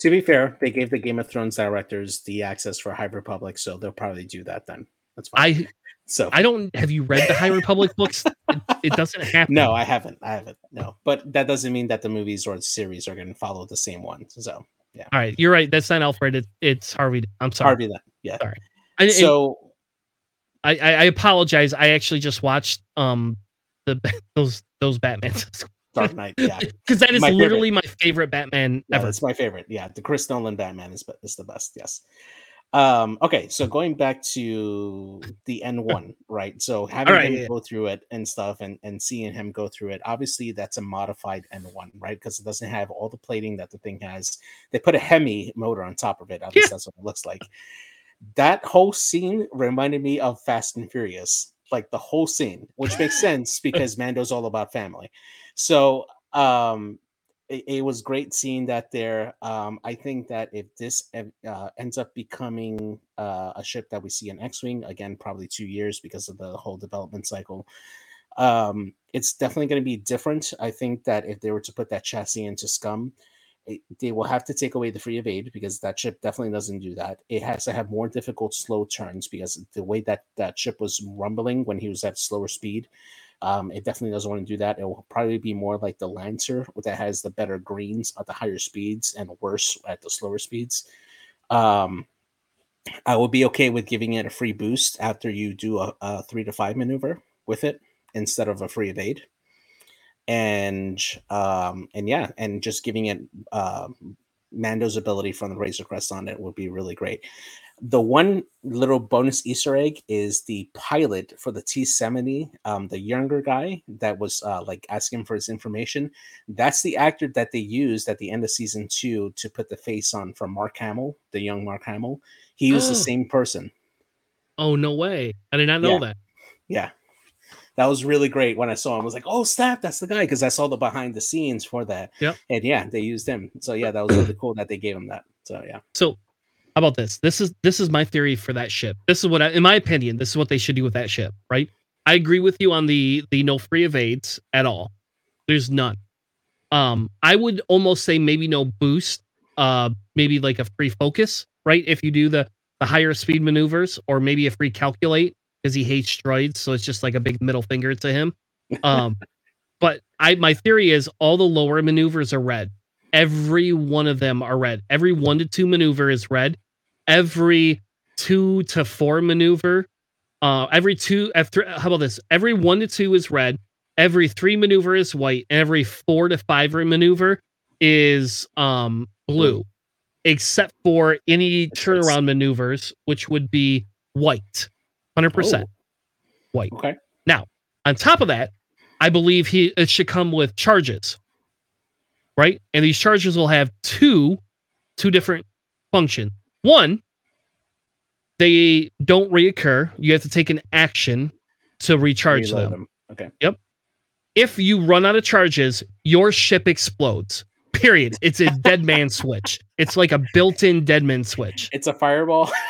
To be fair, they gave the Game of Thrones directors the access for High Republic, so they'll probably do that then. That's fine. I so I don't have you read the High Republic books? *laughs* It, it doesn't happen. no, I haven't. I haven't. No, but that doesn't mean that the movies or the series are going to follow the same one. So All right, you're right. That's not Alfred. It, it's Harvey. I'm sorry. Harvey, then yeah. Sorry. I, So I, I I apologize. I actually just watched um the *laughs* those those Batmans *laughs* Dark Knight, yeah, because that is My favorite. literally my favorite Batman yeah, ever. that's my favorite. Yeah, the Chris Nolan Batman is is the best. Yes. Um, okay, so going back to the N1, right? So *laughs* having right, him yeah. go through it and stuff and, and seeing him go through it, obviously that's a modified N1, right? Because it doesn't have all the plating that the thing has. They put a Hemi motor on top of it. At least Yeah. that's what it looks like. That whole scene reminded me of Fast and Furious, like the whole scene, which makes sense *laughs* because Mando's all about family. So um it, was great seeing that there. Um, I think that if this uh, ends up becoming uh, a ship that we see in X-wing again, probably two years because of the whole development cycle, um, it's definitely going to be different. I think that if they were to put that chassis into Scum, it, they will have to take away the free evade because that ship definitely doesn't do that. It has to have more difficult slow turns because the way that that ship was rumbling when he was at slower speed, um, it definitely doesn't want to do that. It will probably be more like the Lancer that has the better greens at the higher speeds and worse at the slower speeds. Um, I would be okay with giving it a free boost after you do a, a three to five maneuver with it instead of a free evade. And um, and yeah, and just giving it uh, Mando's ability from the Razor Crest on it would be really great. The one little bonus Easter egg is the pilot for the T seventy, um, the younger guy that was uh, like asking for his information. That's the actor that they used at the end of season two to put the face on from Mark Hamill, the young Mark Hamill. He used the same person. Oh no way! I did not know Yeah. that. Yeah. That was really great when I saw him. I was like, oh, snap, that's the guy. Because I saw the behind the scenes for that. Yep. And yeah, they used him. So yeah, that was really cool that they gave him that. So yeah. So, how about this? This is this is my theory for that ship. This is what, I, in my opinion, this is what they should do with that ship. Right? I agree with you on the the no free evades at all. There's none. Um, I would almost say maybe no boost. Uh, maybe like a free focus. Right? If you do the the higher speed maneuvers, or maybe a free calculate because he hates droids, so it's just like a big middle finger to him. *laughs* Um, but I my theory is all the lower maneuvers are red. Every one of them are red. Every one to two maneuver is red. Every two to four maneuver, uh, every two, after, how about this? Every one to two is red. Every three maneuver is white. And every four to five maneuver is um blue, except for any turnaround maneuvers, which would be white, hundred percent Oh, white. okay. Now, on top of that, I believe he it should come with charges. Right? And these charges will have two two different functions. One, they don't reoccur. You have to take an action to recharge them. them. Okay. Yep. If you run out of charges, your ship explodes. Period. It's a *laughs* dead man switch. It's like a built-in dead man switch. It's a fireball. *laughs*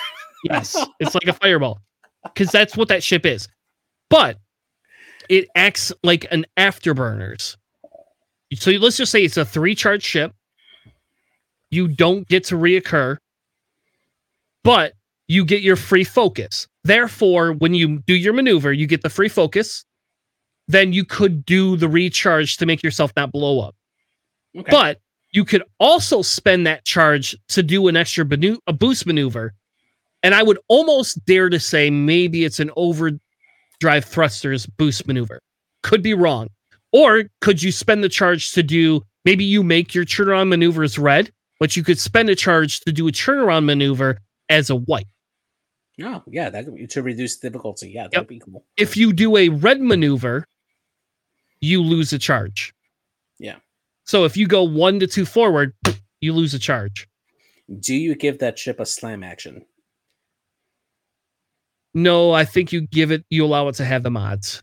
Yes, it's like a fireball because that's what that ship is. But it acts like an afterburners. So let's just say it's a three charge ship. You don't get to reoccur, but you get your free focus. Therefore, when you do your maneuver, you get the free focus. Then you could do the recharge to make yourself not blow up. Okay. But you could also spend that charge to do an extra manu- a boost maneuver. And I would almost dare to say maybe it's an overdrive thrusters boost maneuver. Could be wrong. Or could you spend the charge to do maybe you make your turnaround maneuvers red, but you could spend a charge to do a turnaround maneuver as a white. oh, yeah, that to reduce difficulty. Yeah, that'd be cool. If you do a red maneuver, you lose a charge. Yeah. So if you go one to two forward, you lose a charge. Do you give that ship a slam action? No, I think you give it, you allow it to have the mods.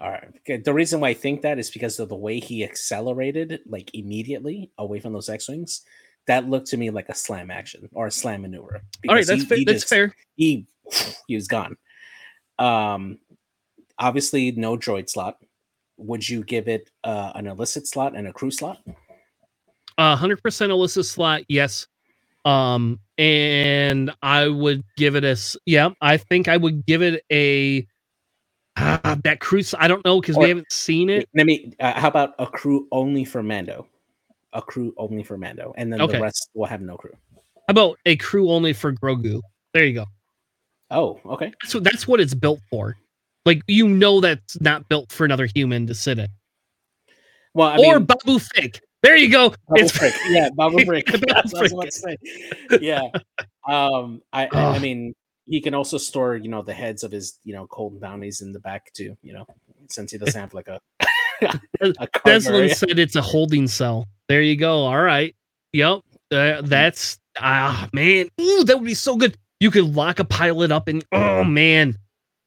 All right. The reason why I think that is because of the way he accelerated, like immediately away from those X wings. That looked to me like a slam action or a slam maneuver. All right, that's he- fair. he That's just- fair. He he was gone. Um, obviously no droid slot. Would you give it uh, an illicit slot and a crew slot? Uh, 100% illicit slot, yes. Um, and I would give it a, yeah, I think I would give it a, ah, that crew. I don't know, because we haven't seen it. Let me. Uh, how about a crew only for Mando? A crew only for Mando, and then Okay. the rest will have no crew. How about a crew only for Grogu? There you go. Oh, okay. That's what, that's what it's built for. Like, you know, that's not built for another human to sit in. Well, I or mean, Babu Fig. There you go. Babu It's Frik. Yeah, Babu *laughs* Frik. *laughs* That's what I was about to say. Yeah. Um, I, I, I mean, he can also store, you know, the heads of his, you know, cold bounties in the back too. You know, since he doesn't have like a. *laughs* a Deslin said it's a holding cell. There you go. All right. Yep. Uh, that's ah man. Ooh, that would be so good. You could lock a pilot up and oh man,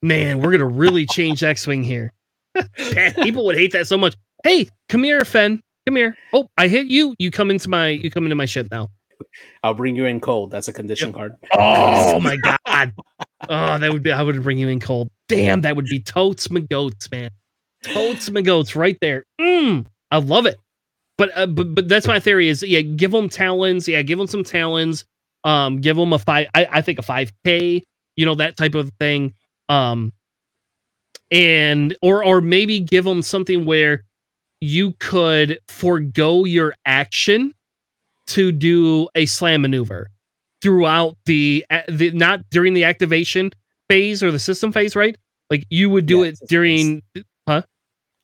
man, we're gonna really change X-wing here. *laughs* Man, People would hate that so much. Hey, come here, Fen. Come here. Oh, I hit you. You come into my. You come into my ship now. *laughs* I'll bring you in cold. That's a condition card. Oh my god. Oh, that would be. I would bring you in cold. Damn, that would be totes my goats, man. Totes my goats, right there. Mm, I love it. But uh, but but that's my theory. Is yeah, give them talons. Yeah, give them some talons. Um, give them a five. I, I think a five k. You know that type of thing. Um, and or or maybe give them something where you could forego your action to do a slam maneuver throughout the, the not during the activation phase or the system phase, right? Like you would do Yeah, it system huh?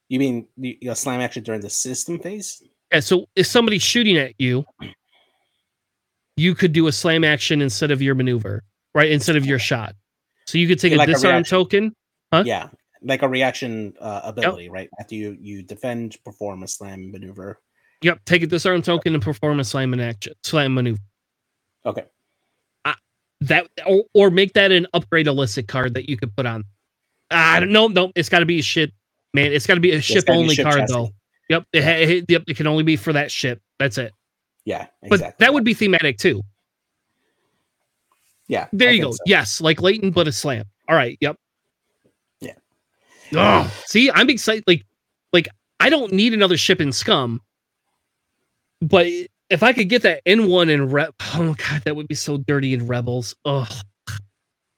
You mean you, you slam action during the system phase? Yeah, so if somebody's shooting at you, you could do a slam action instead of your maneuver, right? Instead of your shot. So you could take Yeah, a like a disarm reaction. token. Huh? Yeah, like a reaction uh, ability, right? After you you defend, perform a slam maneuver. Yep, take a disarm token and perform a slam in action, slam maneuver. Okay. That or, or make that an upgrade illicit card that you could put on. I don't know. No, it's got to be a ship, man. It's got to be a ship only ship card chassis. though. Yep, it, it, yep. It can only be for that ship. That's it. Yeah, But that would be thematic too. yeah. There I you go. so. Yes, like Leighton, but a slam. All right. Yep. Yeah. Oh, see, I'm excited. Like, like I don't need another ship in Scum, but if I could get that N1 in Rep, oh god, that would be so dirty in Rebels. Oh,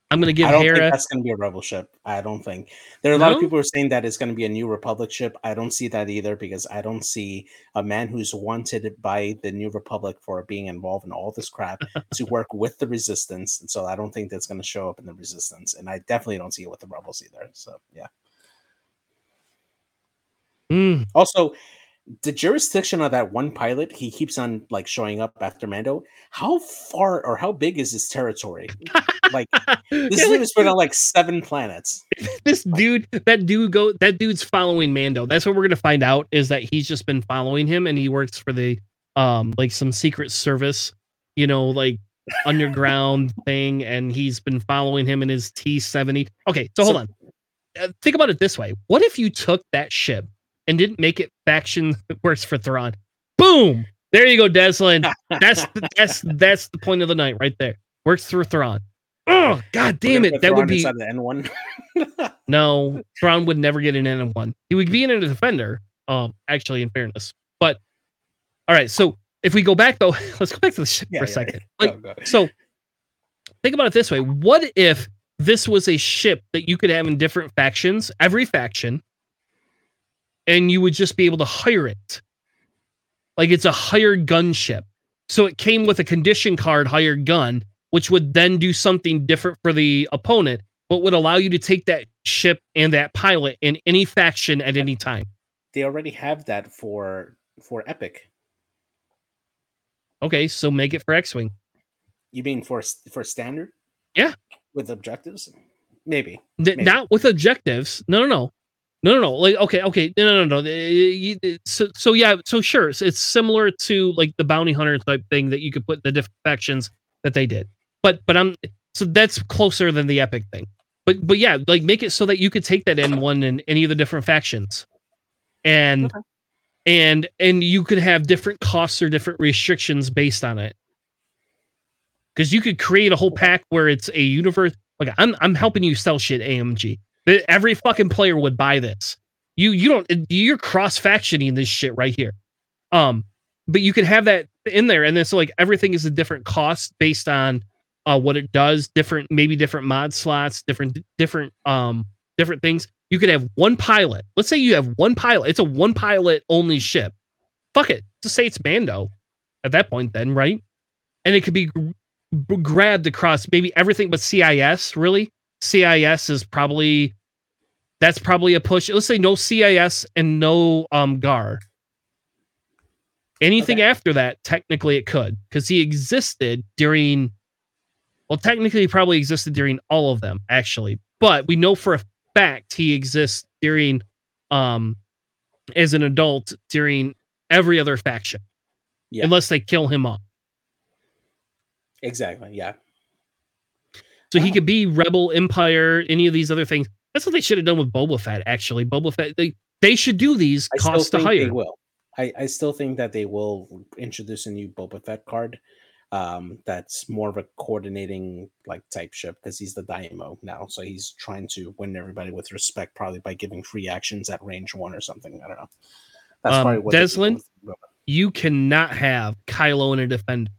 I'm gonna give I don't Hera. think that's to be a rebel ship. I don't think there are a lot of people who are saying that it's to be a new Republic ship. I don't see that either because I don't see a man who's wanted by the New Republic for being involved in all this crap *laughs* to work with the Resistance. And so I don't think that's to show up in the Resistance, and I definitely don't see it with the Rebels either. So yeah. Mm, Also, the jurisdiction of that one pilot, he keeps on like showing up after Mando. How far or how big is his territory? Like *laughs* this dude has been on like seven planets. this dude, that dude go, that dude's following Mando. That's what we're gonna find out is that he's just been following him, and he works for the, um, like some secret service, you know, like underground *laughs* thing, and he's been following him in his T seventy. Okay, so hold So- on. Uh, think about it this way: What if you took that ship and didn't make it faction *laughs* that works for Thrawn? Boom! There you go, Deslin. That's the, *laughs* that's that's the point of the night right there. Works through Thrawn. Oh god damn it! That would be the N one. *laughs* no, Thrawn would never get an N one. He would be in a defender. Um, actually, in fairness, but all right. So if we go back though, let's go back to the ship for a second. Like, so think about it this way: What if this was a ship that you could have in different factions, every faction, and you would just be able to hire it? Like it's a hired gunship. So it came with a condition card hired gun, which would then do something different for the opponent, but would allow you to take that ship and that pilot in any faction at any time. they already have that for for Epic. Okay, so make it for X-Wing. You mean for for standard? Yeah. With objectives? Maybe. Maybe. not with objectives. No, no, no, no, no, no. Like, okay, okay, no, no, no, no. So, so yeah, so sure, so it's similar to like the bounty hunter type thing that you could put the different factions that they did. But, but I'm so that's closer than the epic thing. But, but yeah, like make it so that you could take that N one in any of the different factions, and Okay. and and you could have different costs or different restrictions based on it. Because you could create a whole pack where it's a universe. Like I'm I'm helping you sell shit, AMG. Every fucking player would buy this. You you don't you're cross factioning this shit right here. Um, but you could have that in there, and then so like everything is a different cost based on uh what it does, different maybe different mod slots, different different um different things. You could have one pilot. Let's say you have one pilot. It's a one pilot only ship. Fuck it. Just say it's Mando at that point, then right? And it could be grabbed across maybe everything but CIS. Really, CIS is probably that's probably a push. Let's say no CIS and no um Gar. Anything Okay. after that, technically it could, because he existed during Well, technically, he probably existed during all of them, actually. But we know for a fact he exists during, um, as an adult during every other faction, Yeah. unless they kill him off. Exactly. Yeah. So he could be Rebel Empire, any of these other things. That's what they should have done with Boba Fett. Actually, Boba Fett. They they should do these I cost to think they will. I, I still think that they will introduce a new Boba Fett card. Um, that's more of a coordinating like type ship because he's the Daimyo now, so he's trying to win everybody with respect, probably by giving free actions at range one or something. I don't know. That's Um, probably what Deslin? doing with Boba. You cannot have Kylo in a defender,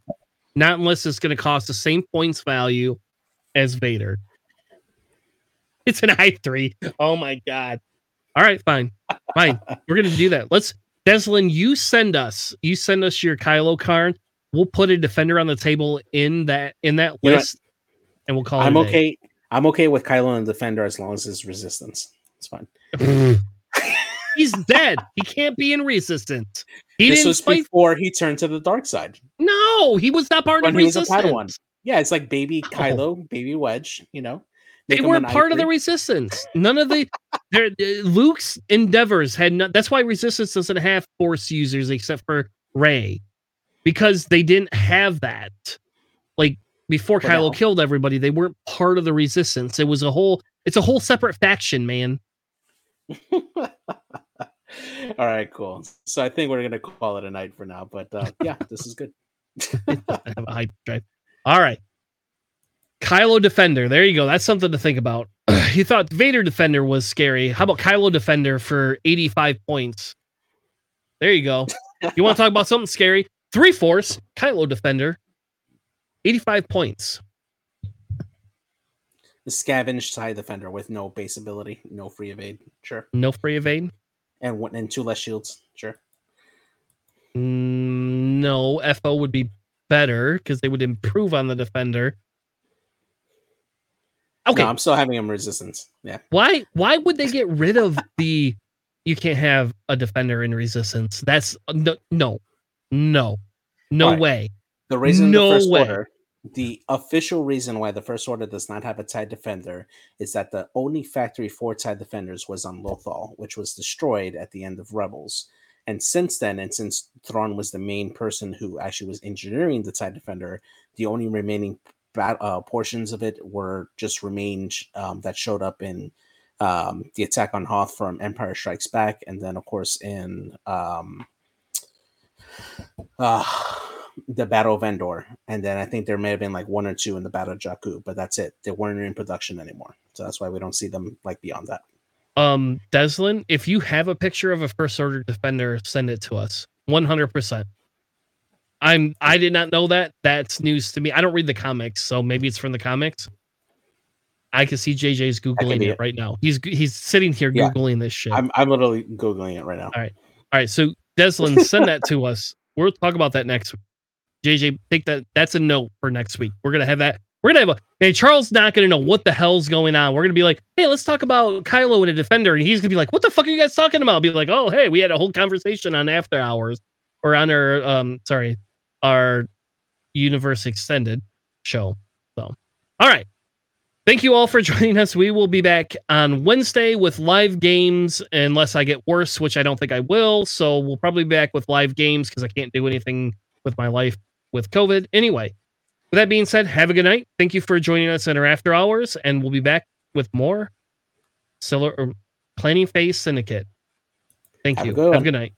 not unless it's going to cost the same points value as Vader. It's an I three. Oh my god! All right, fine, fine. We're gonna do that. Let's Deslin. You send us. You send us your Kylo card. We'll put a defender on the table in that in that You list, and we'll call. It. I'm day. okay. I'm okay with Kylo and Defender as long as it's resistance. It's fine. *laughs* He's dead. He can't be in resistance. He this didn't was fight. before he turned to the dark side No, he was not part when of he was a resistance. Padawan. Yeah, it's like baby oh. Kylo, baby Wedge. You know, They weren't part of the resistance. None of the their uh, Luke's endeavors had not. That's why resistance doesn't have force users except for Rey, because they didn't have that. Like before For Kylo killed everybody, they weren't part of the resistance. It was a whole. It's a whole separate faction, man. *laughs* All right, cool. So I think we're gonna call it a night for now. But uh, yeah, this is good. *laughs* I have a hype drive. All right. Kylo Defender. There you go. That's something to think about. *clears throat* you thought Vader Defender was scary. How about Kylo Defender for 85 points? There you go. You want to talk about *laughs* something scary? Three Force, Kylo Defender, 85 points. The scavenged side defender with no base ability, no free evade. Sure, No free evade. and one and two less shields. Sure. Mm, no, FO would be better because they would improve on the Defender. Okay. No, I'm still having him resistance. Yeah. Why why would they get rid of the you can't have a defender in resistance? That's no no no no Why? way. The reason No the first way. order, the official reason why the first order does not have a TIE defender is that the only factory for TIE defenders was on Lothal, which was destroyed at the end of Rebels. And since then, and since Thrawn was the main person who actually was engineering the TIE defender, the only remaining uh, portions of it were just remains um, that showed up in um, the attack on Hoth from Empire Strikes Back, and then of course in um, uh, the Battle of Endor, and then I think there may have been like one or two in the Battle of Jakku, but that's it. They weren't in production anymore, so that's why we don't see them like beyond that. Um Deslin, if you have a picture of a first order defender, send it to us. 100%. I'm I did not know that. That's news to me. I don't read the comics, so maybe it's from the comics. I can see JJ's googling it it. right now. He's he's sitting here Yeah. googling this shit. I'm I'm literally googling it right now. All right, all right. so Deslin, send that to us. We'll talk about that next week. JJ, take that. That's a note for next week. We're gonna have that. We're gonna have a. Hey, Charles not gonna know what the hell's going on. We're gonna be like, hey, let's talk about Kylo and a defender, and he's gonna be like, what the fuck are you guys talking about? be like, oh, hey, we had a whole conversation on After Hours or on our um, sorry, our Universe Extended show. So, all right. Thank you all for *laughs* joining us. We will be back on Wednesday with live games, unless I get worse, which I don't think I will. So we'll probably be back with live games because I can't do anything with my life with COVID. Anyway, with that being said, have a good night. Thank you for joining us in our after hours, and we'll be back with more or Planning Phase Syndicate. Thank Have you. Have a good night.